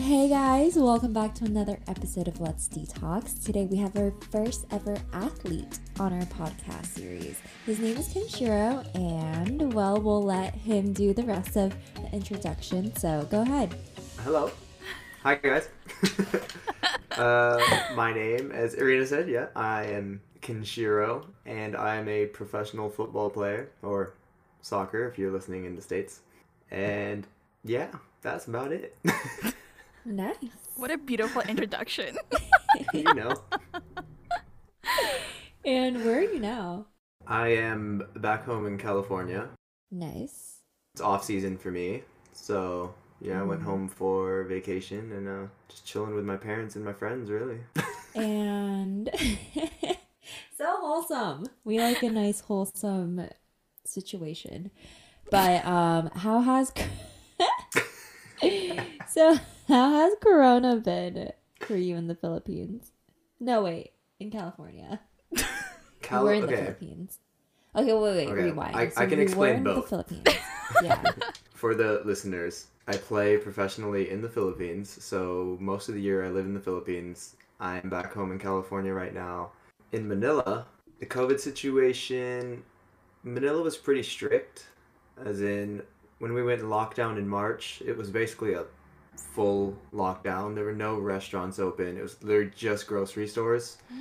Hey guys, welcome back to another episode of Let's Detox. Today we have our first ever athlete on our podcast series. His name is Kenshiro, and well, we'll let him do the rest of the introduction. So go ahead. Hello. Hi, guys. uh, my name, as Irina said, yeah, I am Kenshiro, and I am a professional football player, or soccer if you're listening in the States. And yeah, that's about it. Nice. What a beautiful introduction. you know, And where are you now? I am back home in California. Nice. It's off season for me, so yeah, I went Mhm. home for vacation and uh, just chilling with my parents and my friends, really. And so wholesome. We like a nice wholesome situation. But um how has So how has corona been for you in the Philippines? No wait, in California. Cal- were in the Philippines. Okay, wait, wait, Okay, rewind. I- I can explain were in both. The Philippines. Yeah. for the listeners, I play professionally in the Philippines, so most of the year I live in the Philippines. I'm back home in California right now. In Manila, the COVID situation, Manila was pretty strict, as in when we went in lockdown in March, it was basically a full lockdown. There were no restaurants open. It was literally just grocery stores.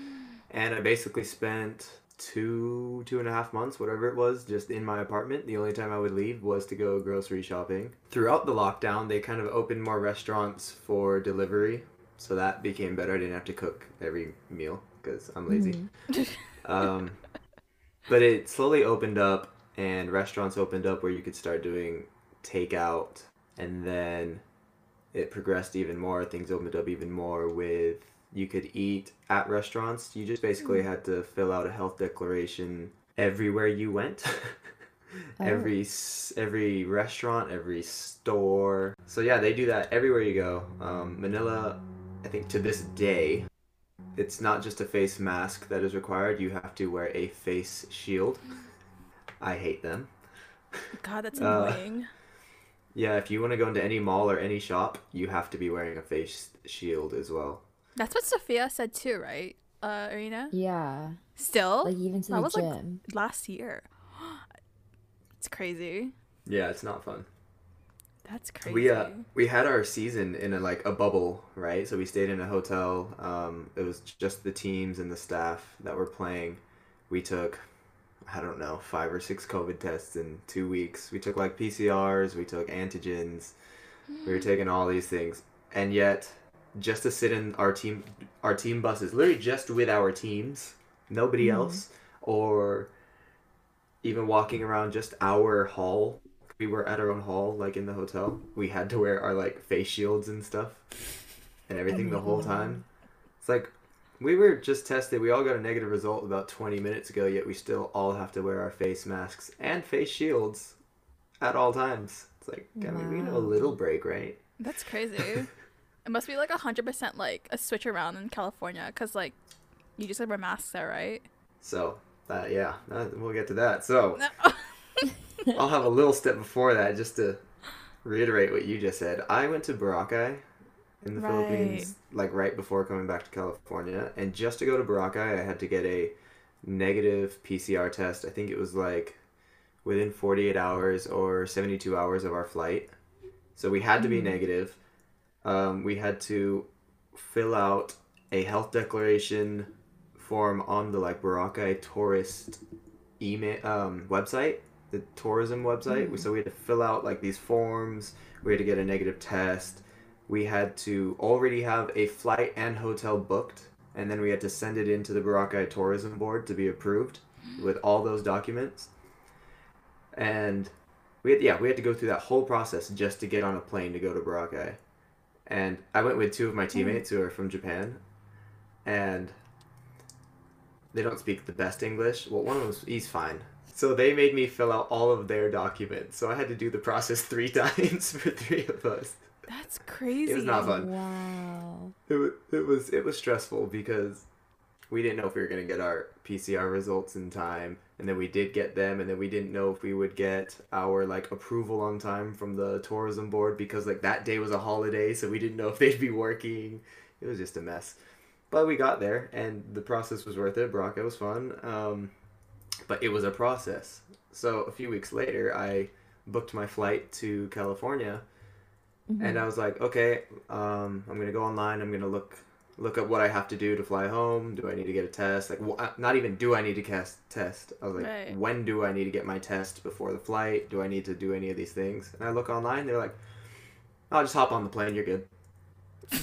And I basically spent two, two and a half months, whatever it was, just in my apartment. The only time I would leave was to go grocery shopping. Throughout the lockdown, they kind of opened more restaurants for delivery. So that became better. I didn't have to cook every meal because I'm lazy. Mhm. Um, but it slowly opened up, and restaurants opened up where you could start doing takeout, and then it progressed even more. Things opened up even more with you could eat at restaurants. You just basically had to fill out a health declaration everywhere you went. Oh. every every restaurant, every store. So yeah, they do that everywhere you go. Um, Manila, I think to this day, it's not just a face mask that is required. You have to wear a face shield. I hate them. God, that's Uh, annoying. Yeah, if you want to go into any mall or any shop, you have to be wearing a face shield as well. That's what Sophia said too, right? Uh, Irina? Yeah. Still? Like even to That the was, like, gym. Last year. It's crazy. Yeah, it's not fun. That's crazy. We uh we had our season in a like a bubble, right? So we stayed in a hotel. Um, it was just the teams and the staff that were playing. We took, I don't know, five or six COVID tests in two weeks. We took like PCRs, we took antigens, we were taking all these things, and yet just to sit in our team our team buses, literally just with our teams, nobody Mhm. else, or even walking around just our hall we were at our own hall, like in the hotel. We had to wear our like face shields and stuff and everything Oh the whole time. It's like we were just tested. We all got a negative result about 20 minutes ago, yet we still all have to wear our face masks and face shields at all times. It's like, I mean, we know a little break, right? That's crazy. it must be like a 100% like a switch around in California because like you just wear masks there, right? So, that, yeah, that, we'll get to that. So. I'll have a little step before that just to reiterate what you just said. I went to Boracay in the Right. Philippines like right before coming back to California, and just to go to Boracay, I had to get a negative PCR test. I think it was like within 48 hours or 72 hours of our flight. So we had to be Mm. negative. Um, we had to fill out a health declaration form on the like Boracay tourist email um, website, the tourism website. Mm. So we had to fill out like these forms. We had to get a negative test. We had to already have a flight and hotel booked, and then we had to send it into the Boracay Tourism Board to be approved with all those documents. And we had, yeah, we had to go through that whole process just to get on a plane to go to Boracay. And I went with two of my mm-hmm. teammates who are from Japan, and they don't speak the best English. Well, one of them, he's fine. So they made me fill out all of their documents. So I had to do the process three times for three of us. That's crazy. It was not fun. Wow. It was, it was it was stressful because we didn't know if we were gonna get our PCR results in time. and then we did get them and then we didn't know if we would get our like approval on time from the tourism board because like that day was a holiday so we didn't know if they'd be working it was just a mess but we got there and the process was worth it Boracay was fun um, but it was a process so a few weeks later i booked my flight to california Mm-hmm. and i was like okay um, i'm gonna go online i'm gonna look look up what I have to do to fly home. Do I need to get a test? Like, wh- not even do I need to cast test. I was like, Right. when do I need to get my test before the flight? Do I need to do any of these things? And I look online. They're like, I'll just hop on the plane. You're good.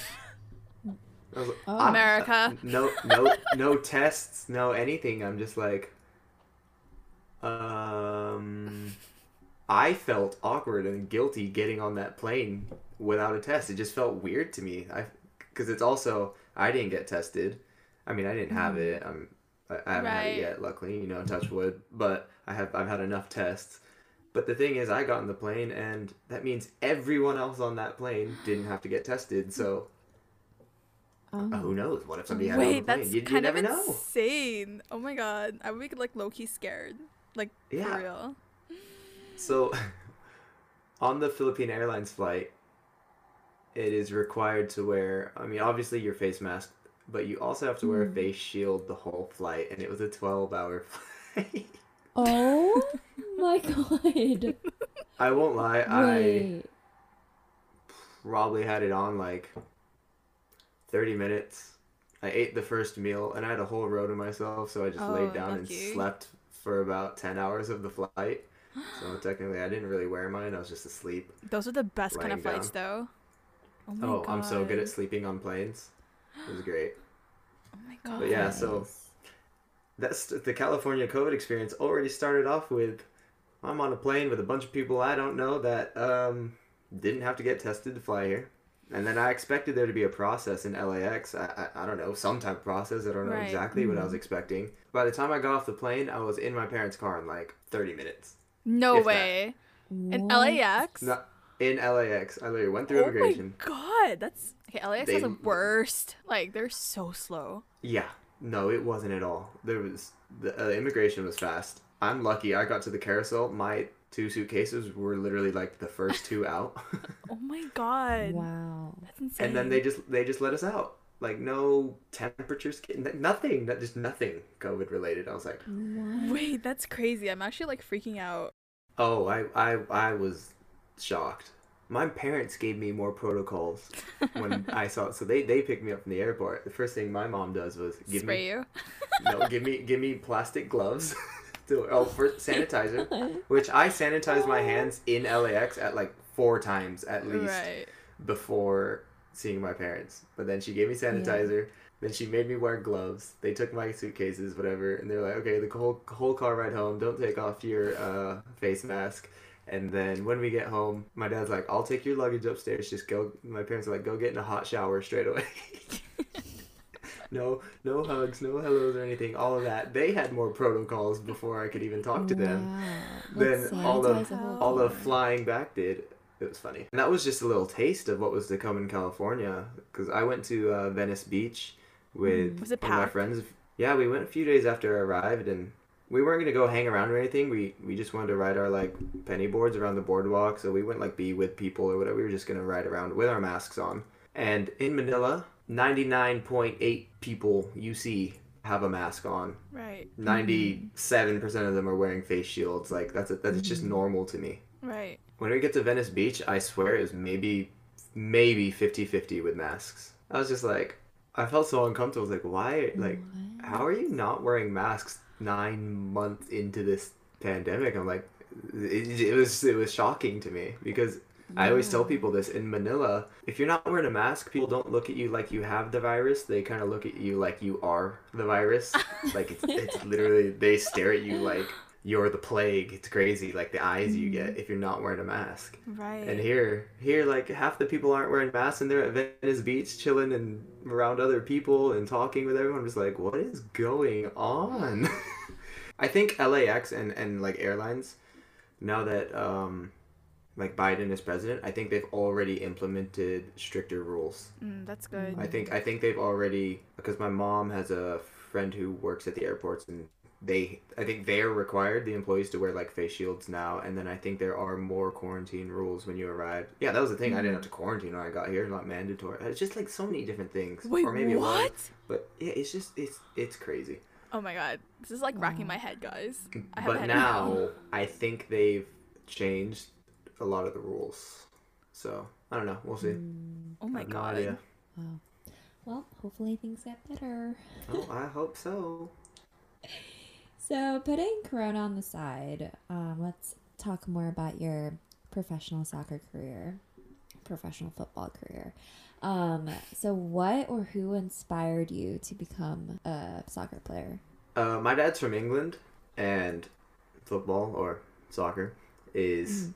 I was like, Oh. "Ah, America. no, no, no tests, no anything. I'm just like, um, I felt awkward and guilty getting on that plane without a test. It just felt weird to me. I, because it's also I didn't get tested. I mean, I didn't have it. I'm, I I haven't had it yet. Luckily, you know, touch wood. But I have. I've had enough tests. But the thing is, I got on the plane, and that means everyone else on that plane didn't have to get tested. So uh, who knows? What if somebody had it on the Wait, that's You, you kind never of know. insane. Oh my god, I would be like low key scared. Like Yeah. for real. So, on the Philippine Airlines flight, it is required to wear. I mean, obviously your face mask, but you also have to wear a Mm. face shield the whole flight, and it was a twelve-hour flight. Oh my god. I won't lie, I probably had it on like thirty minutes. I ate the first meal, and I had a whole row to myself, so I just Oh, laid down lucky. and slept for about ten hours of the flight. So technically, I didn't really wear mine. I was just asleep. Those are the best kind of Lying flights though. Oh my Oh, I'm so good at sleeping on planes. It was great. Oh my god. But yeah, so- That's the California COVID experience already started off with I'm on a plane with a bunch of people I don't know that um, didn't have to get tested to fly here. And then I expected there to be a process in LAX. I, I, I don't know, some type of process. I don't know Right. exactly what I was Mhm. expecting. By the time I got off the plane, I was in my parents' car in like 30 minutes. No if that. way. In LAX. No, in LAX. I literally went through oh immigration. Oh my god, that's okay. LAX They- is the worst. Like they're so slow. Yeah, no, it wasn't at all. There was the uh, immigration was fast. I'm lucky. I got to the carousel. My two suitcases were literally like the first two out, Oh my god. Wow. That's insane. and then they just they just let us out. Like no temperatures, nothing. That just nothing COVID related. I was like, What? Wait, that's crazy. I'm actually like freaking out. oh, I I I was shocked. My parents gave me more protocols when I saw it. So they they picked me up from the airport. The first thing my mom does was give Spray me you. no give me give me plastic gloves. to, oh, for sanitizer. Which I sanitized my hands in LAX at like four times at least Right. before seeing my parents. But then she gave me sanitizer. Then she made me wear gloves. They took my suitcases, whatever, and they're like, "Okay, the whole whole car ride home, don't take off your uh, face mask." And then when we get home, my dad's like, "I'll take your luggage upstairs. Just go." My parents are like, "Go get in a hot shower straight away." no, no hugs, no hellos or anything. All of that. They had more protocols before I could even talk to them Wow. Let's all the- sanitize the whole all the flying back did. It was funny. And that was just a little taste of what was to come in California. Because I went to uh, Venice Beach with it one of my friends. Yeah, we went a few days after I arrived, and we weren't gonna go hang around or anything. We we just wanted to ride our like penny boards around the boardwalk. So we wouldn't like be with people or whatever. We were just gonna ride around with our masks on. And in Manila, ninety nine point eight people you see have a mask on. Right. Ninety-seven percent of them are wearing face shields. Like that's a, that's just Mhm. normal to me. Right. When we get to Venice Beach, I swear it was maybe maybe 50-50 with masks. I was just like, I felt so uncomfortable. I was like, why? Like, What? how are you not wearing masks nine months into this pandemic? I'm like, it, it was it was shocking to me because I always tell people this in Manila. If you're not wearing a mask, people don't look at you like you have the virus. They kind of look at you like you are the virus. like it's, it's literally they stare at you like you're the plague. It's crazy. Like the eyes you get if you're not wearing a mask. Right. And here, here, like half the people aren't wearing masks, and they're at Venice Beach chilling and around other people and talking with everyone. I'm just like, what is going on? I think LAX and and like airlines, now that um, like Biden is president, I think they've already implemented stricter rules. Mm, that's good. I think I think they've already because my mom has a friend who works at the airports and they I think they're required the employees to wear like face shields now, and then I think there are more quarantine rules when you arrive. Yeah, that was the thing. I didn't mm-hmm. have to quarantine when I got here, not mandatory. It's just like so many different things. Wait, or maybe it was, what? but yeah, it's just it's it's crazy. Oh my god, this is like racking mm. my head, guys. I have But headache now I think they've changed a lot of the rules. So I don't know. We'll see. Mm. Oh my have no god. idea. Wow. Well, hopefully things get better. Oh, I hope so. So, putting Corona on the side, um, let's talk more about your professional soccer career, professional football career. Um, so, what or who inspired you to become a soccer player? Uh, my dad's from England, and football or soccer is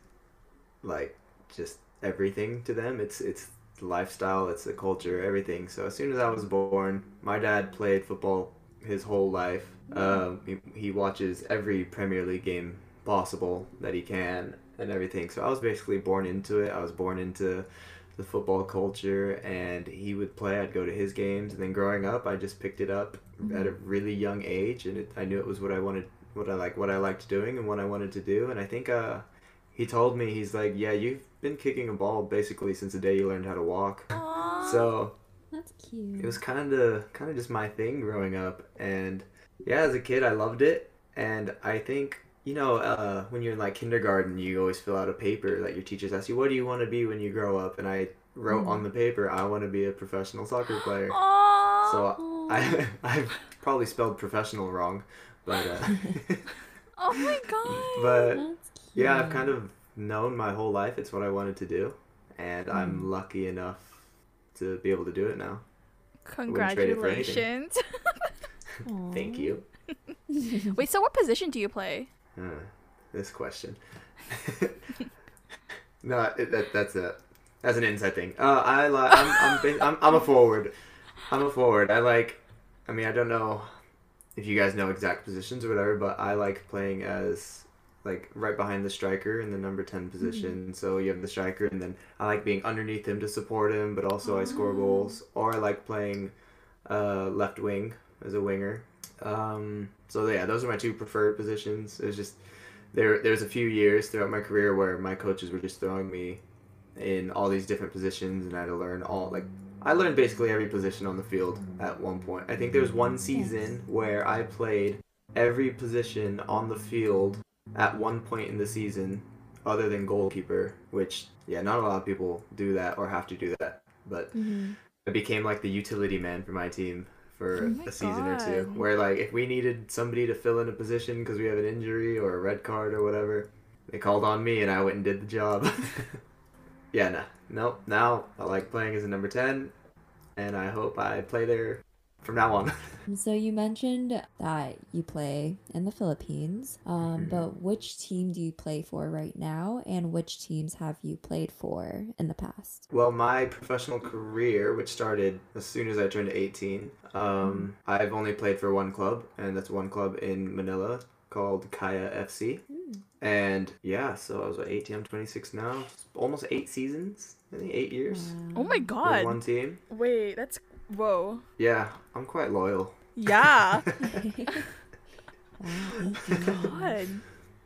like just everything to them. It's it's the lifestyle, it's the culture, everything. So as soon as I was born, my dad played football his whole life. Um, he, he watches every Premier League game possible that he can and everything. So I was basically born into it. I was born into the football culture, and he would play. I'd go to his games, and then growing up, I just picked it up at a really young age, and it, I knew it was what I wanted, what I like, what I liked doing, and what I wanted to do. And I think uh, he told me he's like, yeah, you've been kicking a ball basically since the day you learned how to walk. Aw. So That's cute. it was kind of kind of just my thing growing up and yeah as a kid i loved it and i think you know uh, when you're in like kindergarten you always fill out a paper that your teachers ask you what do you want to be when you grow up and i wrote on the paper i want to be a professional soccer player Aw. so i i've probably spelled professional wrong but uh, oh my god. but yeah i've kind of known my whole life it's what i wanted to do and i'm lucky enough to be able to do it now wouldn't trade it for anything. Congratulations. Thank you Wait, so what position do you play? Uh, this question. no, it, that, that's a that's an inside thing. Uh, I like I'm I'm, I'm I'm a forward. I'm a forward. I like. I mean, I don't know if you guys know exact positions or whatever, but I like playing as like right behind the striker in the number ten position. So you have the striker, and then I like being underneath him to support him, but also I score Oh. goals. Or I like playing uh, left wing as a winger. Um, so yeah, those are my two preferred positions. It was just there. There's a few years throughout my career where my coaches were just throwing me in all these different positions, and I had to learn all like I learned basically every position on the field at one point. I think there was one season where I played every position on the field at one point in the season, other than goalkeeper. Which yeah, not a lot of people do that or have to do that, but Mhm. I became like the utility man for my team for Oh a season or two. Where like if we needed somebody to fill in a position because we have an injury or a red card or whatever, they called on me and I went and did the job. yeah, no, nope. Now I like playing as a number ten, and I hope I play there from now on. So you mentioned that you play in the Philippines, um, Mhm. but which team do you play for right now, and which teams have you played for in the past? Well, my professional career, which started as soon as I turned 18, um, I've only played for one club, and that's one club in Manila called Kaya FC. And yeah, so I was what, 18, I'm 26 now. Almost eight seasons, I think eight years Oh my with god. one team. Wait, that's whoa. Yeah, I'm quite loyal. Yeah. God.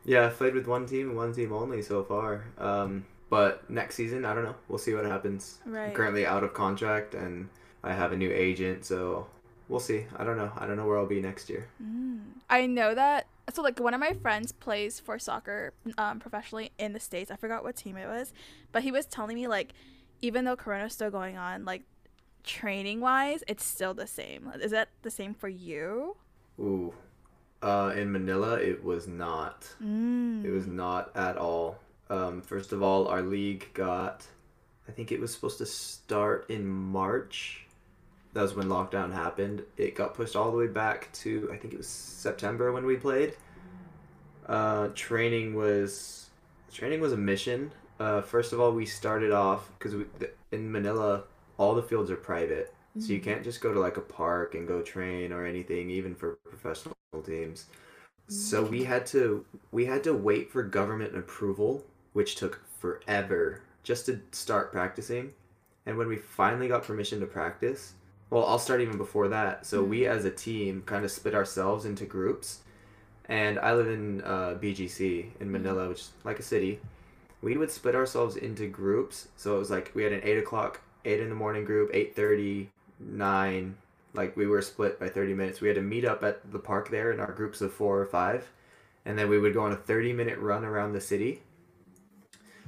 Yeah, I've played with one team and one team only so far. Um, but next season, I don't know. We'll see what happens. I'm Right. currently out of contract and I have a new agent, so we'll see. I don't know. I don't know where I'll be next year. Mm. I know that. So like one of my friends plays for soccer um, professionally in the states. I forgot what team it was, but he was telling me like, even though Corona's still going on, like training wise, it's still the same. Is that the same for you? Ooh. Uh, in Manila, it was not. Mm. It was not at all. Um, first of all, our league got, I think it was supposed to start in March. That was when lockdown happened. It got pushed all the way back to, I think it was September when we played. Uh, training was, training was a mission. Uh, first of all, we started off because in Manila, all the fields are private, so you mm-hmm. can't just go to like a park and go train or anything, even for professional teams. So we mm. had to we had to wait for government approval, which took forever just to start practicing. And when we finally got permission to practice, well, I'll start even before that. So we mm. as a team kind of split ourselves into groups and I live in uh, BGC in mm. Manila, which is like a city. We would split ourselves into groups, so it was like we had an eight o'clock, eight in the morning group, eight thirty, nine. Like we were split by thirty minutes. We had to meet up at the park there in our groups of four or five, and then we would go on a thirty minute run around the city.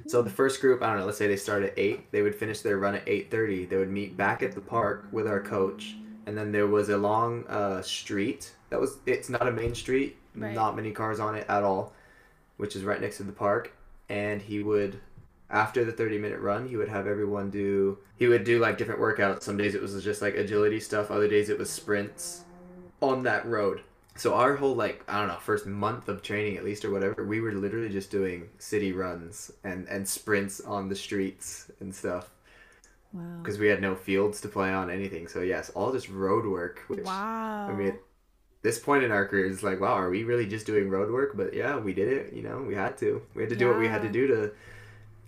So the first group, I don't know, let's say they start at eight, they would finish their run at eight thirty. They would meet back at the park with our coach, and then there was a long uh, street that was it's not a main street, Right. not many cars on it at all, which is right next to the park. And he would, after the thirty minute run, he would have everyone do. He would do like different workouts. Some days it was just like agility stuff. Other days it was sprints on that road. So our whole like I don't know first month of training at least or whatever, we were literally just doing city runs and and sprints on the streets and stuff Wow. because we had no fields to play on anything. So yes, all just road work. Which Wow. I mean, at this point in our careers, like wow, are we really just doing road work? But yeah, we did it. You know, we had to. We had to do what we had to do to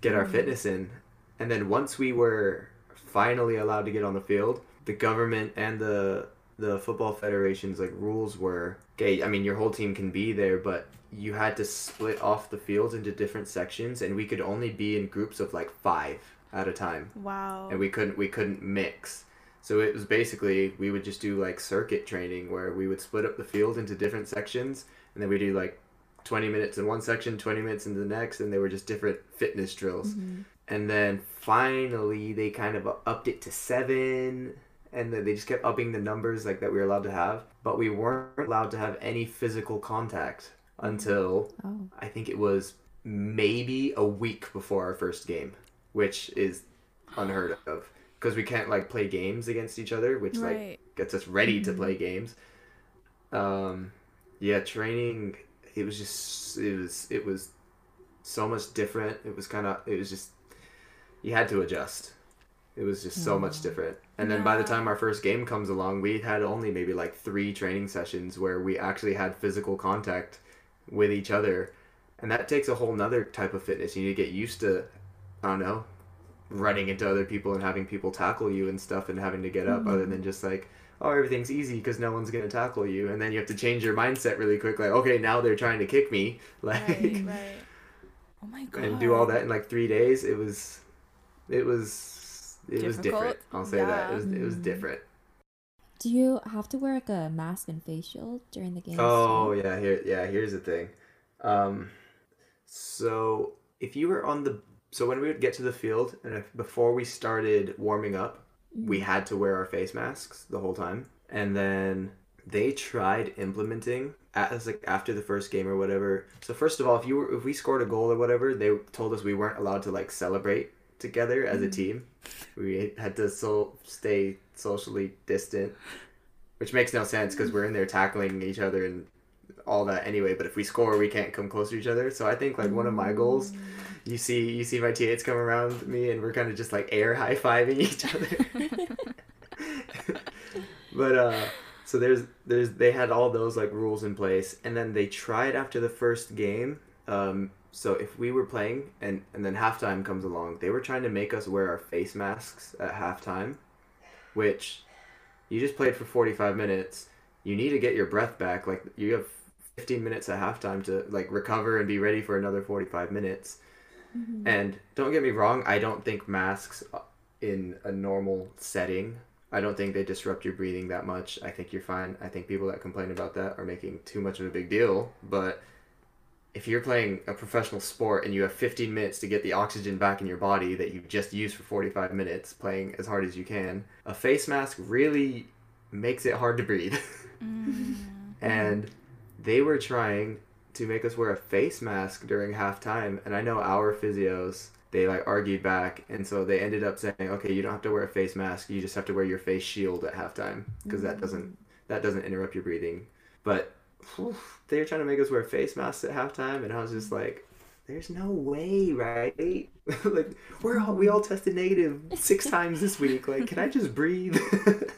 get our Mhm. fitness in. And then once we were finally allowed to get on the field, the government and the the football federation's like rules were okay. I mean, your whole team can be there, but you had to split off the fields into different sections, and we could only be in groups of like five at a time wow. and we couldn't we couldn't mix so it was basically we would just do like circuit training where we would split up the field into different sections and then we do like 20 minutes in one section 20 minutes in the next and they were just different fitness drills Mhm. and then finally they kind of upped it to seven and then they just kept upping the numbers like that we were allowed to have but we weren't allowed to have any physical contact until Oh. I think it was maybe a week before our first game, which is unheard of because we can't like play games against each other, which like gets us ready to Mhm. play games. Um, yeah, training. It was just it was it was so much different. It was kind of it was just you had to adjust. It was just so much different. And then by the time our first game comes along, we had only maybe like three training sessions where we actually had physical contact with each other. And that takes a whole nother type of fitness. You need to get used to, I don't know, running into other people and having people tackle you and stuff and having to get up other Mhm. than just like, oh, everything's easy because no one's going to tackle you. And then you have to change your mindset really quick. Like, okay, now they're trying to kick me. Like, Right. Right. Oh my god. and do all that in like three days. It was, it was, it was different. I'll say that. It was, it was different. Do you have to wear like a mask and face shield during the game? Oh too? yeah, here yeah, here's the thing. Um so if you were on the so when we would get to the field and if before we started warming up, we had to wear our face masks the whole time. And then they tried implementing as like after the first game or whatever. So first of all, if you were if we scored a goal or whatever, they told us we weren't allowed to like celebrate together as a Mhm. team. We had to so stay socially distant, which makes no sense because we're in there tackling each other and all that anyway. But if we score, we can't come close to each other. So I think like one of my goals, you see you see my teammates come around me and we're kind of just like air high fiving each other. but uh so there's there's they had all those like rules in place and then they tried after the first game um so if we were playing and and then halftime comes along they were trying to make us wear our face masks at halftime which you just played for 45 minutes you need to get your breath back like you have 15 minutes at halftime to like recover and be ready for another 45 minutes Mhm. and don't get me wrong, I don't think masks in a normal setting, I don't think they disrupt your breathing that much. I think you're fine. I think people that complain about that are making too much of a big deal. But if you're playing a professional sport and you have 15 minutes to get the oxygen back in your body that you've just used for 45 minutes playing as hard as you can, a face mask really makes it hard to breathe. Mm. and they were trying to make us wear a face mask during halftime and i know our physios they like argued back and so they ended up saying okay you don't have to wear a face mask you just have to wear your face shield at halftime because that mm. doesn't that doesn't interrupt your breathing but whew, they were trying to make us wear face masks at halftime and i was just like there's no way right like we're all we all tested negative six times this week like can i just breathe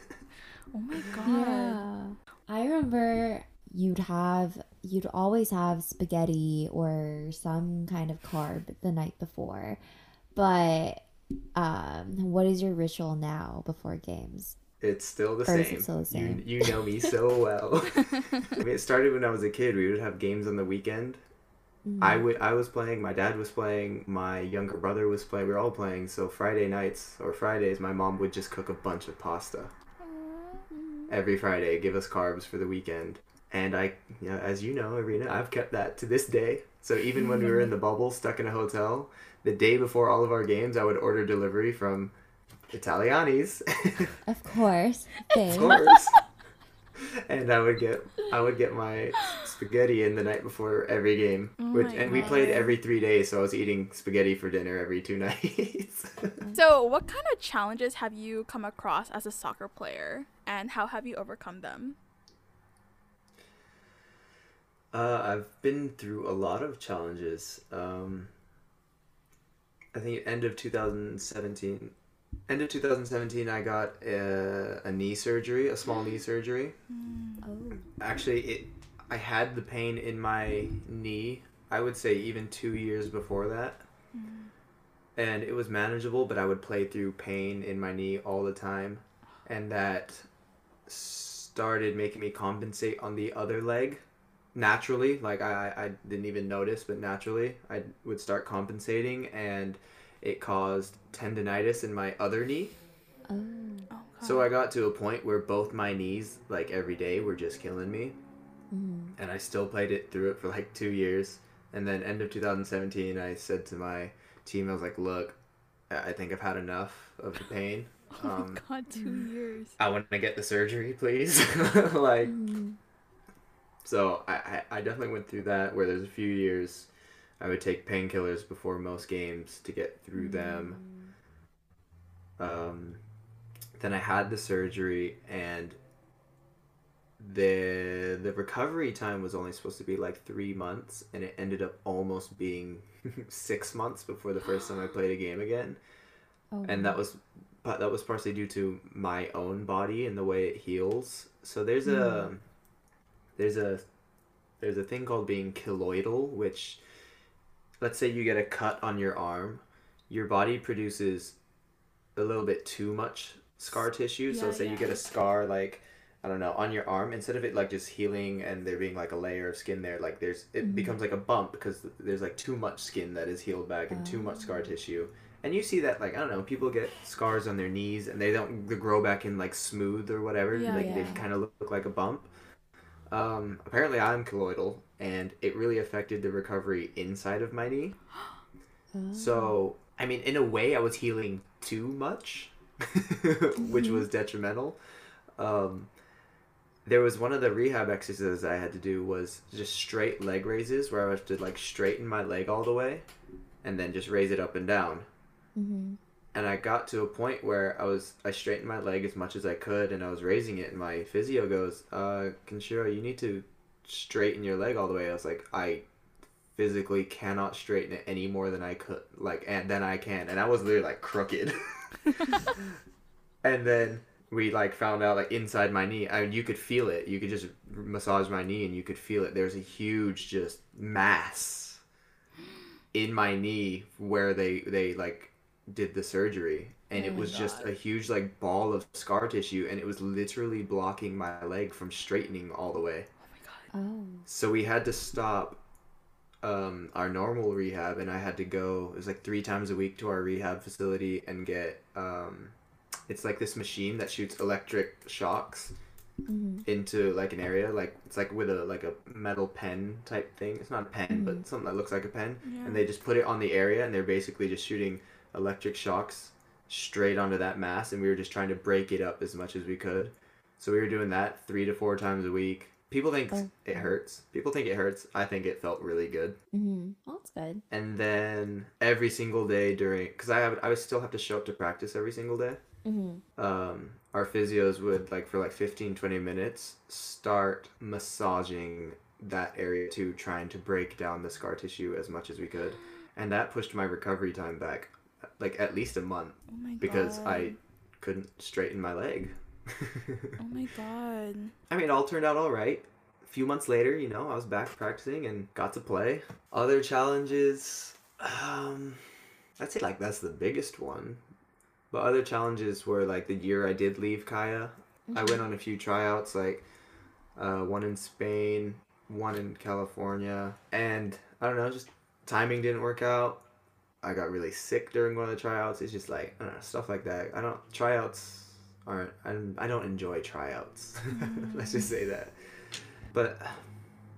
Oh my god. Yeah. I remember you'd have you'd always have spaghetti or some kind of carb the night before. But um what is your ritual now before games? It's still the same. still the same? You, you know me so well. I mean, it started when I was a kid. We would have games on the weekend. Mm-hmm. I would I was playing, my dad was playing, my younger brother was playing. We were all playing. So Friday nights or Fridays, my mom would just cook a bunch of pasta every Friday, give us carbs for the weekend. And I, yeah, as you know, Irina, I've kept that to this day. So even when we were in the bubble, stuck in a hotel, the day before all of our games, I would order delivery from Italianni's, Of course. of Babe. course. and I would get I would get my spaghetti in the night before every game, Oh which my and we played every three days, so I was eating spaghetti for dinner every two nights. So, what kind of challenges have you come across as a soccer player, and how have you overcome them? Uh, I've been through a lot of challenges. Um, I think end of 2017, end of 2017, I got a, a knee surgery, a small knee surgery. Oh. Actually, it I had the pain in my knee. I would say even two years before that, and it was manageable. But I would play through pain in my knee all the time, and that started making me compensate on the other leg naturally like I, I didn't even notice but naturally i would start compensating and it caused tendonitis in my other knee Oh. Oh, so i got to a point where both my knees like every day were just killing me Mm-hmm. and i still played it through it for like two years and then end of 2017 i said to my team i was like look i I think i've had enough of the pain Oh um, god, two years. i want to get the surgery please like Mm-hmm. So I, I, definitely went through that where there's a few years I would take painkillers before most games to get through them. Um, then I had the surgery and the the recovery time was only supposed to be like three months and it ended up almost being six months before the first time I played a game again Oh. and that was but that was partially due to my own body and the way it heals so there's a there's a there's a thing called being keloidal which let's say you get a cut on your arm your body produces a little bit too much scar tissue. So Yeah, say you get a scar like I don't know on your arm instead of it like just healing and there being like a layer of skin there like there's it Mhm. becomes like a bump because there's like too much skin that is healed back and too much scar tissue. And you see that like I don't know people get scars on their knees and they don't they grow back in like smooth or whatever Yeah, like they kind of look, look like a bump um, apparently I'm keloidal, and it really affected the recovery inside of my knee Oh. so I mean in a way I was healing too much which was detrimental um, there was one of the rehab exercises I had to do was just straight leg raises where I have to like straighten my leg all the way and then just raise it up and down Mm-hmm. And I got to a point where I was I straightened my leg as much as I could and I was raising it and my physio goes, uh, Kenshiro, you need to straighten your leg all the way. I was like, I physically cannot straighten it any more than I could like and then I can and I was literally like crooked. and then we like found out like inside my knee, I you could feel it. You could just massage my knee and you could feel it. There's a huge just mass in my knee where they they like did the surgery and Oh it my was just a huge like ball of scar tissue and it was literally blocking my leg from straightening all the way Oh my god. Oh. so we had to stop um, our normal rehab and i had to go it was like three times a week to our rehab facility and get um, it's like this machine that shoots electric shocks Mm-hmm. into like an area like it's like with a like a metal pen type thing it's not a pen Mhm. but something that looks like a pen Yeah. and they just put it on the area and they're basically just shooting electric shocks straight onto that mass and we were just trying to break it up as much as we could so we were doing that three to four times a week people think Oh. it hurts people think it hurts i think it felt really good Mm-hmm. Well, that's good. and then every single day during because i have i would still have to show up to practice every single day Mm-hmm. um, our physios would like for like 15 20 minutes start massaging that area too trying to break down the scar tissue as much as we could and that pushed my recovery time back like at least a month Oh my god. because i couldn't straighten my leg Oh my god. i mean it all turned out all right a few months later you know i was back practicing and got to play other challenges um i'd say like that's the biggest one But other challenges were like the year I did leave Kaya. I went on a few tryouts, like uh, one in Spain, one in California, and I don't know, just timing didn't work out. I got really sick during one of the tryouts. It's just like I don't know, stuff like that. I don't tryouts aren't. I don't, I don't enjoy tryouts. Let's just say that. But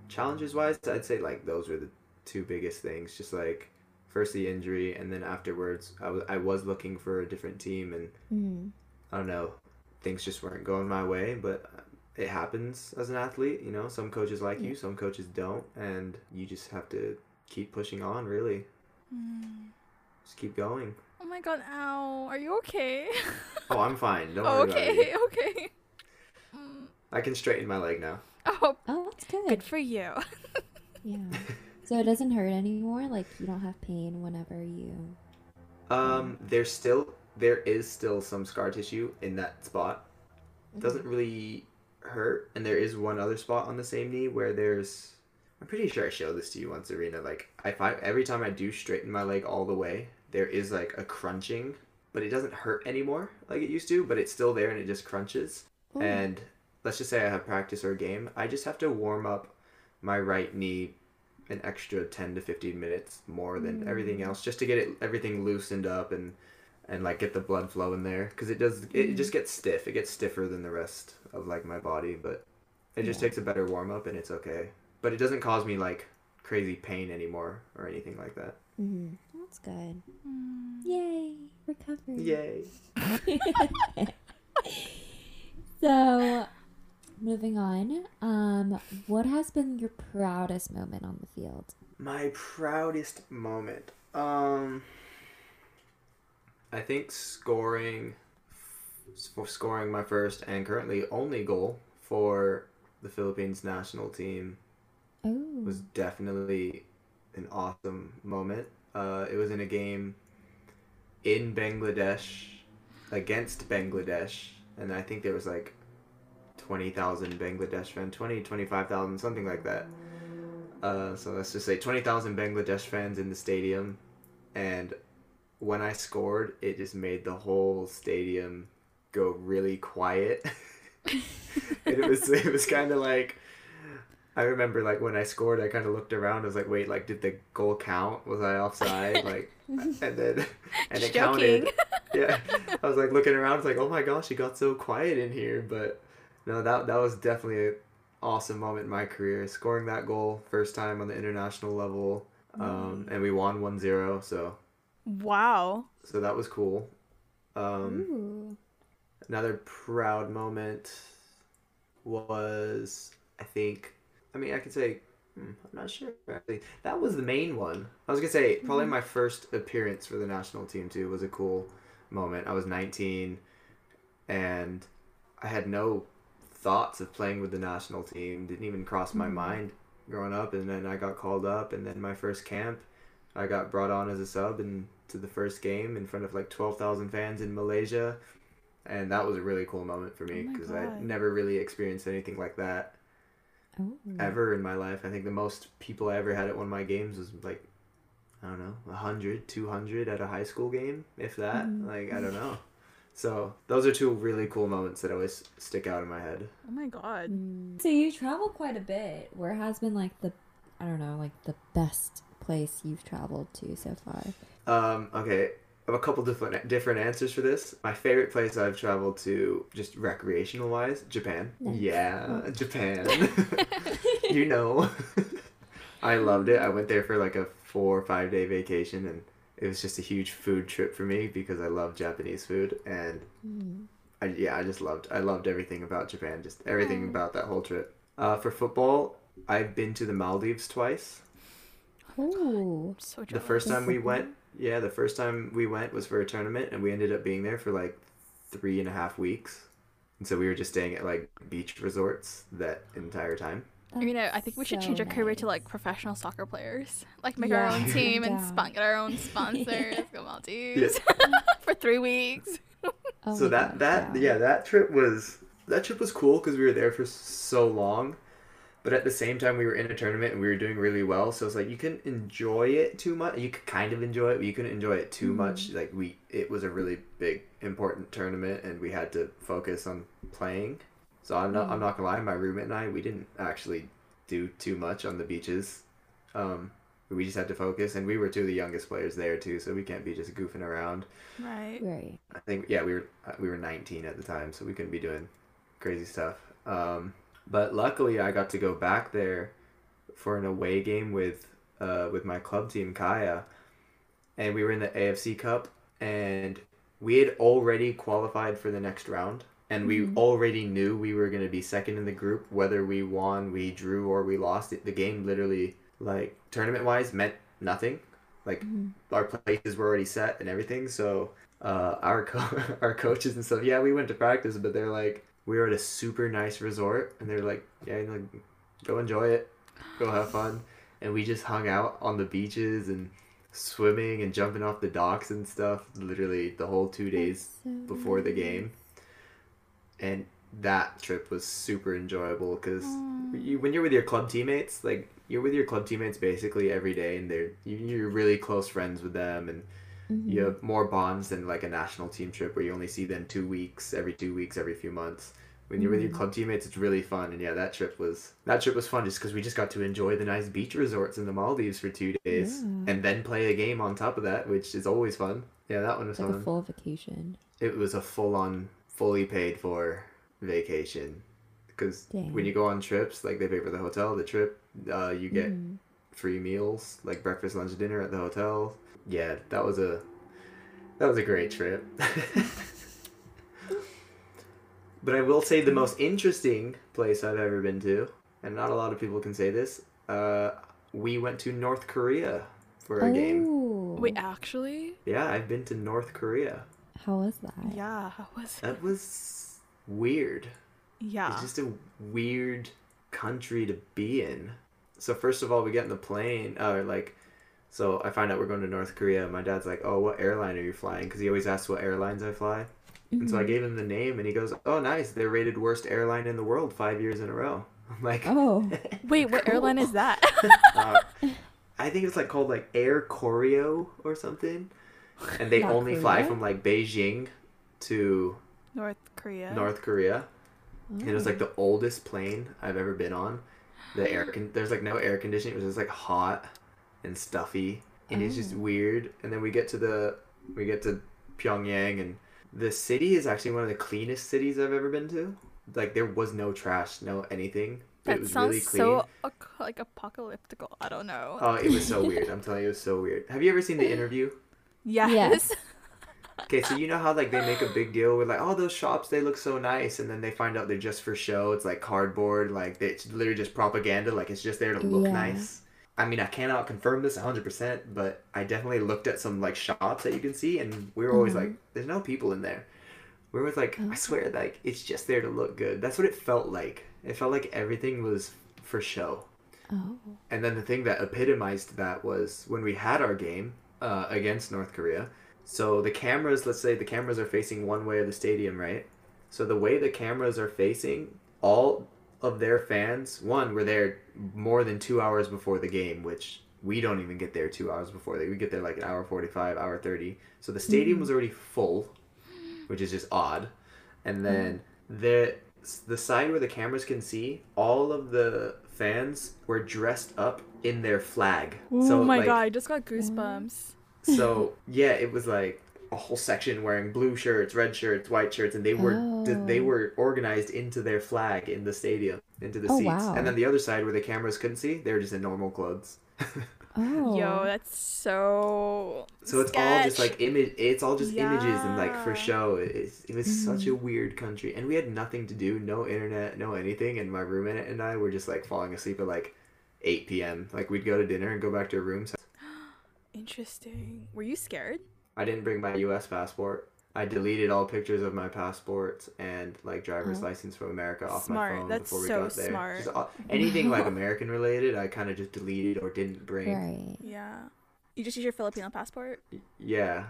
challenges wise, I'd say like those were the two biggest things. Just like first the injury, and then afterwards, I was I was looking for a different team, and Mm. I don't know, things just weren't going my way, but it happens as an athlete, you know. Some coaches like you, some coaches don't, and you just have to keep pushing on, really. Just keep going. Oh my god, ow. Are you okay? Oh, I'm fine. Don't oh, worry about okay, it. okay. Mm. I can straighten my leg now. Oh, Oh, that's good. good for you. Yeah. So it doesn't hurt anymore. Like you don't have pain whenever you. Um, there's still there is still some scar tissue in that spot. It doesn't really hurt, and there is one other spot on the same knee where there's. I'm pretty sure I showed this to you once, Irina. Like, if I every time I do straighten my leg all the way, there is like a crunching, but it doesn't hurt anymore like it used to. But it's still there, and it just crunches. Ooh. And let's just say I have practice or a game, I just have to warm up my right knee an extra 10 to 15 minutes more than hmm. everything else just to get it everything loosened up and and like get the blood flow in there because it does it, it just gets stiff it gets stiffer than the rest of like my body but it just takes a better warm up and it's okay but it doesn't cause me like crazy pain anymore or anything like that hmm That's good. Mm. Yay, recovery. yay So, moving on. Um, what has been your proudest moment on the field? My proudest moment. Um I think scoring for scoring my first and currently only goal for the Philippines national team Oh. was definitely an awesome moment. Uh, it was in a game in Bangladesh against Bangladesh, and I think there was like 20,000 Bangladesh fans, 20, 25,000, something like that. Uh, so let's just say 20,000 Bangladesh fans in the stadium, and when I scored, it just made the whole stadium go really quiet. and it was it was kind of like I remember like when I scored, I kind of looked around. I was like, "Wait, like, did the goal count? Was I offside?" Like, and then and it counted. Yeah, I was like looking around. It's like, "Oh my gosh, it got so quiet in here." But no, that that was definitely an awesome moment in my career. Scoring that goal first time on the international level, um, and we won 1-0, So Wow. so that was cool. Um, Ooh. Another proud moment was, I think, I mean, I could say, hmm, I'm not sure actually. That was the main one. I was gonna say probably my first appearance for the national team too was a cool moment. I was 19, and I had no thoughts of playing with the national team. Didn't even cross my Mhm. mind growing up, and then I got called up, and then my first camp, I got brought on as a sub and to the first game in front of like 12,000 fans in Malaysia. And that was a really cool moment for me Oh because I God. never really experienced anything like that Oh. ever in my life. I think the most people I ever had at one of my games was like, I don't know, 100, 200 at a high school game, if that. Mhm. Like, I don't know. So, those are two really cool moments that always stick out in my head. Oh my god. Mm. So you travel quite a bit. Where has been like the, I don't know, like the best place you've traveled to so far? Um, okay, I have a couple different different answers for this. My favorite place I've traveled to, just recreational wise, Japan. Nice. Yeah, Japan. you know, I loved it. I went there for like a four or five day vacation, and it was just a huge food trip for me because I love Japanese food, and Mm. I, yeah, I just loved. I loved everything about Japan. Just everything Aw. about that whole trip. Uh, for football, I've been to the Maldives twice. Oh. So The first time we went, yeah, the first time we went was for a tournament, and we ended up being there for like three and a half weeks. And so we were just staying at like beach resorts that entire time. You know, I think we should So change our career to like professional soccer players. Like make our own team and Yeah. spon- get our own sponsors. Go Maldives for three weeks. Oh so that God, that yeah. that trip was that trip was cool because we were there for so long, but at the same time we were in a tournament and we were doing really well so it's like you couldn't enjoy it too much you could kind of enjoy it but you couldn't enjoy it too Mhm. much like we it was a really big important tournament and we had to focus on playing so i'm not i'm not gonna lie my roommate and i we didn't actually do too much on the beaches um we just had to focus and we were two of the youngest players there too so we can't be just goofing around Right. Right. I think yeah, we were uh, we were 19 at the time, so we couldn't be doing crazy stuff. Um, but luckily, I got to go back there for an away game with uh, with my club team Kaya, and we were in the AFC Cup, and we had already qualified for the next round, and we Mhm. already knew we were going to be second in the group, whether we won, we drew, or we lost. It the game literally like tournament wise meant nothing. Like Mhm. our places were already set and everything. So uh, our co- our coaches and stuff, yeah, we went to practice, but they're like, we were at a super nice resort, and they're like, yeah, like, go enjoy it, go have fun, and we just hung out on the beaches and swimming and jumping off the docks and stuff. Literally the whole two days So before the game, and that trip was super enjoyable because you, when you're with your club teammates, like you're with your club teammates basically every day, and they're you, you're really close friends with them, and Mhm. you have more bonds than like a national team trip where you only see them two weeks, every two weeks, every few months. When you're with your Mhm. club teammates, it's really fun, and yeah, that trip was that trip was fun just because we just got to enjoy the nice beach resorts in the Maldives for two days, Yeah. and then play a game on top of that, which is always fun. Yeah, that one was like fun. a full vacation. it was a full on, fully paid for vacation. Because when you go on trips, like they pay for the hotel, the trip, uh, you get Mhm. Free meals, like breakfast, lunch, dinner at the hotel. Yeah, that was a that was a great trip. but I will say the most interesting place I've ever been to, and not a lot of people can say this, uh, we went to North Korea for a game. Oh. Wait, actually? Yeah, I've been to North Korea. How was that? Yeah. How was it? That was weird. Yeah. It's just a weird country to be in. So first of all, we get in the plane, or like, so I find out we're going to North Korea. My dad's like, "Oh, what airline are you flying?" Because he always asks what airlines I fly. And so I Mhm. gave him the name, and he goes, "Oh, nice. They're rated worst airline in the world five years in a row." I'm like, Oh. Wait, what airline is that? uh, I think it's like called like Air Koryo or something, and they Not only fly from like Beijing to North Korea. North Korea. It was like Oh. the oldest plane I've ever been on. The air con- there's like no air conditioning. It was just like hot and stuffy, and it's just Oh. weird. And then we get to the we get to Pyongyang, and the city is actually one of the cleanest cities I've ever been to. Like there was no trash, no anything. That it was sounds really clean. so like apocalyptic. I don't know. Oh, it was so weird. I'm telling you, it was so weird. Have you ever seen the interview? yes. Yes. Okay, so you know how like they make a big deal with like, oh, those shops they look so nice, and then they find out they're just for show. It's like cardboard, like it's literally just propaganda. Like it's just there to look Yeah. nice. I mean, I cannot confirm this 100%, but I definitely looked at some like shops that you can see, and we were always Mhm. like, there's no people in there. We were like, I swear, like it's just there to look good. That's what it felt like. It felt like everything was for show. Oh. And then the thing that epitomized that was when we had our game uh, against North Korea. So the cameras, let's say the cameras are facing one way of the stadium, right? So the way the cameras are facing, all of their fans, one, were there more than two hours before the game, which we don't even get there two hours before. They we get there like an hour forty-five, hour thirty. So the stadium was mm. already full, which is just odd. And mm. then the the side where the cameras can see, all of the fans were dressed up in their flag. Oh so my like, god, I just got goosebumps. Mm. So yeah, it was like a whole section wearing blue shirts, red shirts, white shirts, and they were they Oh. were organized into their flag in the stadium, into the Oh, seats. wow. And then the other side where the cameras couldn't see, they were just in normal clothes. Oh. Yo, that's so. So it's all just like image. It's all just images and like for show. It's, it was such a Mhm. weird country, and we had nothing to do, no internet, no anything. And my roommate and I were just like falling asleep at like eight p.m. Like we'd go to dinner and go back to our rooms. Interesting. Were you scared? I didn't bring my U.S. passport. I deleted all pictures of my passport and like driver's Oh. license from America off Smart. my phone That's before we so got there. smart. Just all- anything like American related, I kind of just deleted or didn't bring. Right. Yeah. You just use your Filipino passport? Yeah,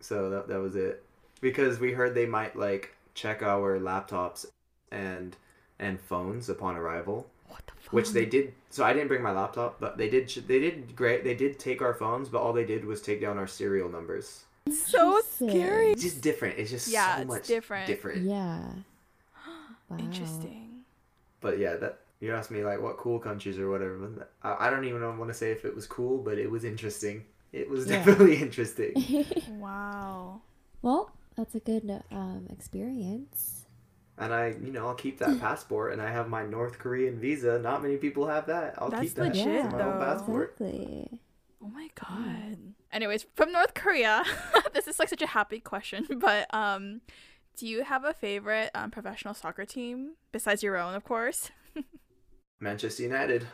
so that that was it. Because we heard they might like check our laptops and and phones upon arrival. What the fuck? which they did. So I didn't bring my laptop, but they did. They did great. They did take our phones, but all they did was take down our serial numbers. so Interesting. scary. It's just different. It's just Yeah, so it's much different. different. Yeah. Wow. Interesting. But yeah, that you asked me like what cool countries or whatever. I, I don't even want to say if it was cool, but it was interesting. It was Yeah. definitely interesting. Wow. well, that's a good um, experience. And I, you know, I'll keep that passport, and I have my North Korean visa. Not many people have that. I'll That's keep that legit, as my own though. passport. Exactly. Oh my god. Anyways, from North Korea, this is like such a happy question, but um, do you have a favorite um, professional soccer team besides your own, of course? Manchester United,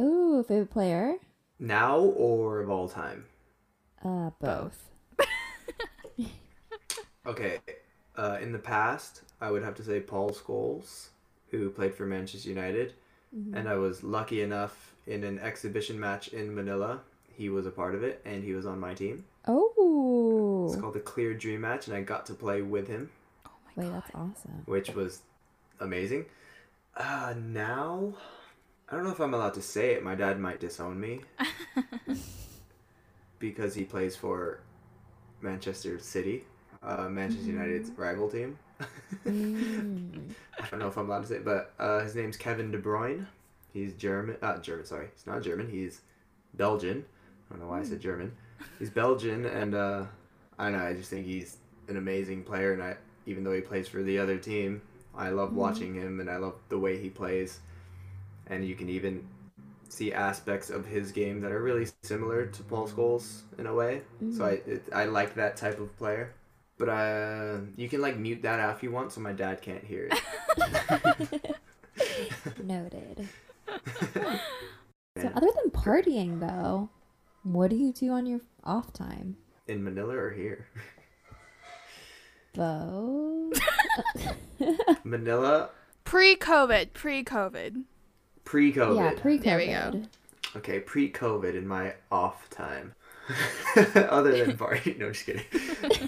Ooh, favorite player? now or of all time? Uh, both. Okay, uh, in the past, I would have to say Paul Scholes, who played for Manchester United, Mhm. and I was lucky enough in an exhibition match in Manila. He was a part of it, and he was on my team. Oh, It's called the Clear Dream Match, and I got to play with him, Oh my wait, god. that's awesome. which was amazing. Uh, now, I don't know if I'm allowed to say it. My dad might disown me because he plays for Manchester City, uh, Manchester United's rival team. Mm. I don't know if I'm allowed to say it, but uh, his name's Kevin De Bruyne. He's German. Uh, German, sorry. He's not German. He's Belgian. I don't know why I said German. He's Belgian, and uh, I don't know. I just think he's an amazing player, and I, even though he plays for the other team, I love Mhm. watching him, and I love the way he plays. And you can even see aspects of his game that are really similar to Paul Scholes in a way. So I it, I like that type of player. But uh, you can like mute that out if you want, so my dad can't hear it. Noted. So, other than partying, though, what do you do on your off time? In Manila or here? Both. Manila, Pre-COVID, pre-COVID. pre-COVID. yeah, pre-COVID. There we go. okay, pre-COVID in my off time. Other than party, no, just kidding.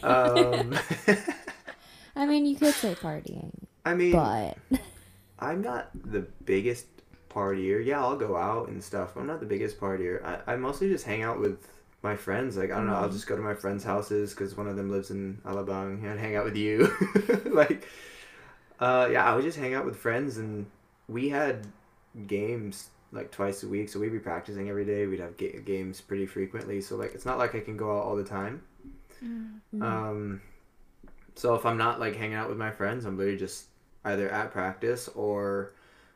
Um, I mean, you could say partying, I mean, but I'm not the biggest partier. Yeah, I'll go out and stuff. I'm not the biggest partier. I, I mostly just hang out with my friends. Like I don't know, I'll Mhm. just go to my friends' houses because one of them lives in Alabang and hang out with you. like, uh, yeah, I would just hang out with friends, and we had games like twice a week, so we'd be practicing every day. We'd have ga- games pretty frequently, so like it's not like I can go out all the time. Mm. Um, so if I'm not like hanging out with my friends, I'm literally just either at practice or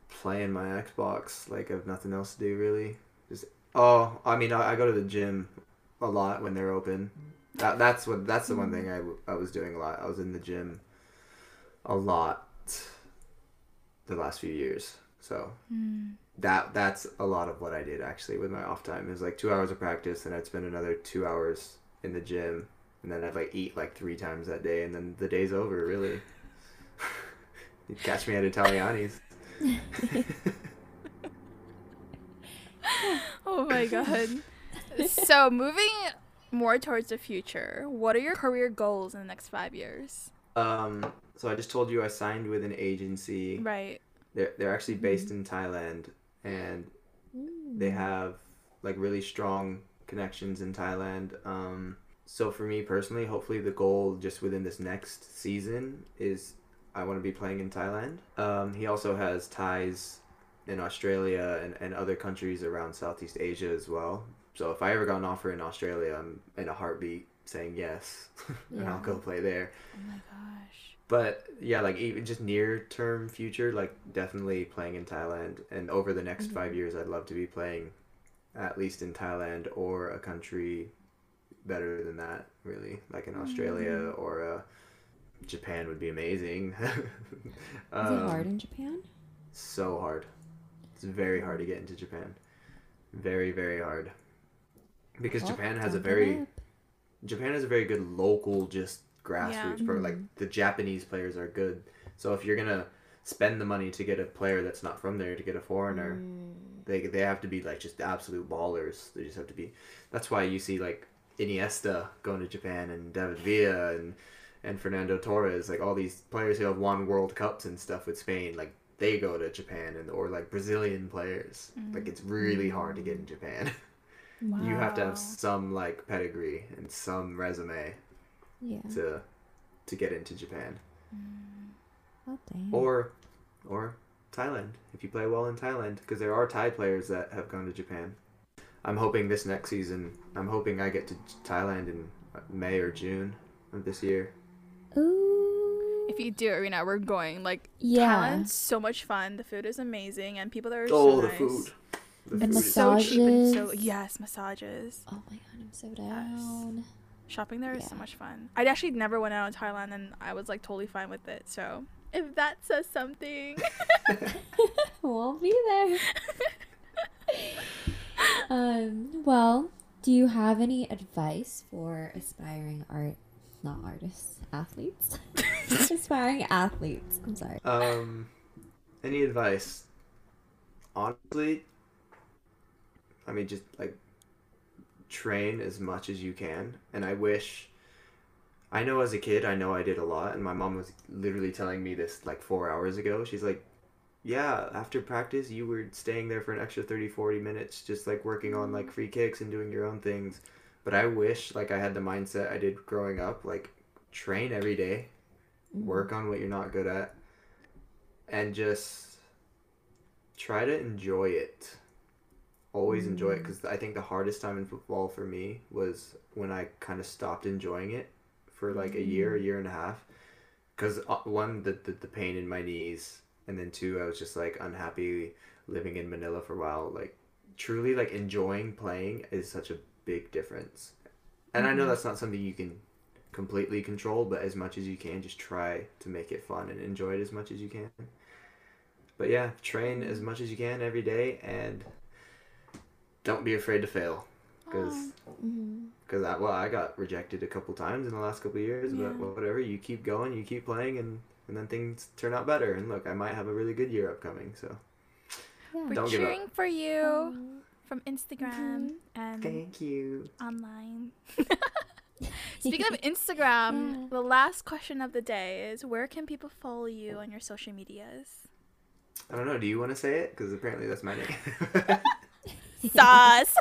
playing my Xbox. Like I have nothing else to do really. Just oh, I mean I, I go to the gym a lot when they're open. That that's what that's the one thing I, I was doing a lot. I was in the gym a lot the last few years. So Mm. that that's a lot of what I did actually with my off time. It was like two hours of practice, and I'd spend another two hours in the gym, and then I'd like eat like three times that day, and then the day's over. Really, you'd catch me at Italianni's. Oh my god. so moving more towards the future, what are your career goals in the next five years? Um, so I just told you I signed with an agency. Right. They're they're actually based in Thailand, and Mm. they have like really strong connections in Thailand. Um, so for me personally, hopefully the goal just within this next season is I want to be playing in Thailand. Um, he also has ties in Australia and, and other countries around Southeast Asia as well. So if I ever got an offer in Australia, I'm in a heartbeat saying yes, and I'll go play there Oh my gosh. But yeah like even just near term future like definitely playing in thailand. And over the next five years i'd love to be playing at least in thailand or a country better than that really. Like in australia or uh, japan would be amazing. Is Um, it hard in Japan? so hard. It's very hard to get into japan. Very very hard. Because Well, japan has a very. Japan has a very good local just grassroots pro like Mhm. the Japanese players are good. So if you're gonna spend the money to get a player that's not from there to get a foreigner, Mm. they they have to be like just absolute ballers. They just have to be. That's why you see like Iniesta going to Japan and David Villa and and Fernando Torres, like all these players who have won World Cups and stuff with Spain. Like they go to Japan and or like Brazilian players. Like it's really hard to get in Japan. you have to have some like pedigree and some resume Yeah. to to get into Japan. Mm. Oh dang. Or or Thailand if you play well in Thailand because there are Thai players that have gone to Japan. I'm hoping this next season. I'm hoping I get to Thailand in uh, May or June of this year. Ooh. If you do, Irina, we're going. Like, Yeah. Thailand's so much fun. The food is amazing, and people there are Oh, so the nice. food. The And food is So cheap and so Massages. yes, massages. Oh my god, I'm so down. Shopping there is so much fun. I'd actually never went out in Thailand, and I was like totally fine with it. So if that says something, we'll be there. um, well, do you have any advice for aspiring art, not artists, athletes? aspiring athletes. I'm sorry. Um, any advice? Honestly, I mean, just like train as much as you can. And I wish, I know as a kid, I know I did a lot. And my mom was literally telling me this like four hours ago. She's like, yeah, after practice, you were staying there for an extra 30, 40 minutes, just like working on like free kicks and doing your own things. But I wish like I had the mindset I did growing up, like train every day, mm-hmm. work on what you're not good at, and just try to enjoy it. Always enjoy it mm. because I think the hardest time in football for me was when I kind of stopped enjoying it for like a year, a mm. year and a half. Because uh, one, the, the the pain in my knees, and then two, I was just like unhappy living in Manila for a while. Like truly, like enjoying playing is such a big difference. And I know mm-hmm. that's not something you can completely control, but as much as you can, just try to make it fun and enjoy it as much as you can. But yeah, train as mm. much as you can every day, and don't be afraid to fail, because Mhm. because I well I got rejected a couple times in the last couple of years, Yeah. but whatever. You keep going, you keep playing, and and then things turn out better. And look, I might have a really good year upcoming. So Yeah. we're Don't give up. cheering for you Um, from Instagram and thank you. online. Speaking of Instagram, Yeah. the last question of the day is where can people follow you on your social medias? I don't know. Do you want to say it? Because apparently that's my name. Sauce.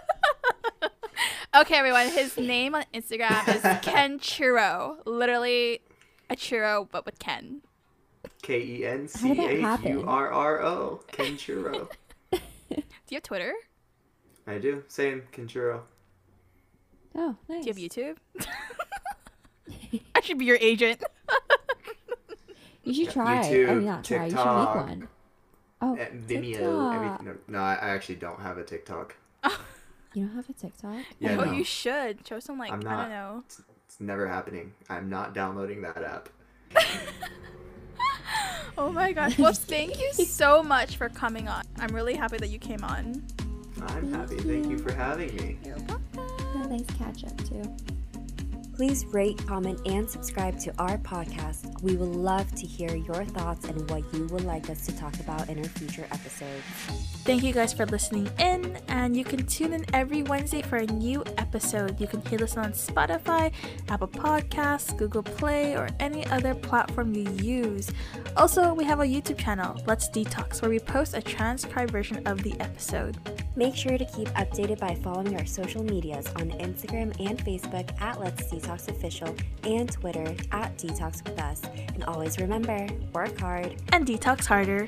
okay, everyone. His name on Instagram is Ken Churro. Literally a churro, but with Ken. K e n How c did that h happen? u r r o. Kenchurro. Do you have Twitter? I do. Same Kenchurro. Oh, nice. Do you have YouTube? I should be your agent. You should Yeah, try. I YouTube, mean, not try. You should make one. Oh, Eh, Vimeo. Everything. No, no, I I actually don't have a TikTok. You don't have a TikTok? Yeah, oh, no. you should. Show some, like, I'm I don't know. It's never happening. I'm not downloading that app. Oh my gosh. Well, thank you so much for coming on. I'm really happy that you came on. I'm Thank happy. Thank you you. for having me. You're welcome. A nice catch up too. Please rate, comment, and subscribe to our podcast. We would love to hear your thoughts and what you would like us to talk about in our future episodes. Thank you guys for listening in, and you can tune in every Wednesday for a new episode. You can hear us on Spotify, Apple Podcasts, Google Play, or any other platform you use. Also, we have a YouTube channel, Let's Detox, where we post a transcribed version of the episode. Make sure to keep updated by following our social medias on Instagram and Facebook at Let's Detox Official and Twitter at Detox With Us. And always remember, work hard And detox harder.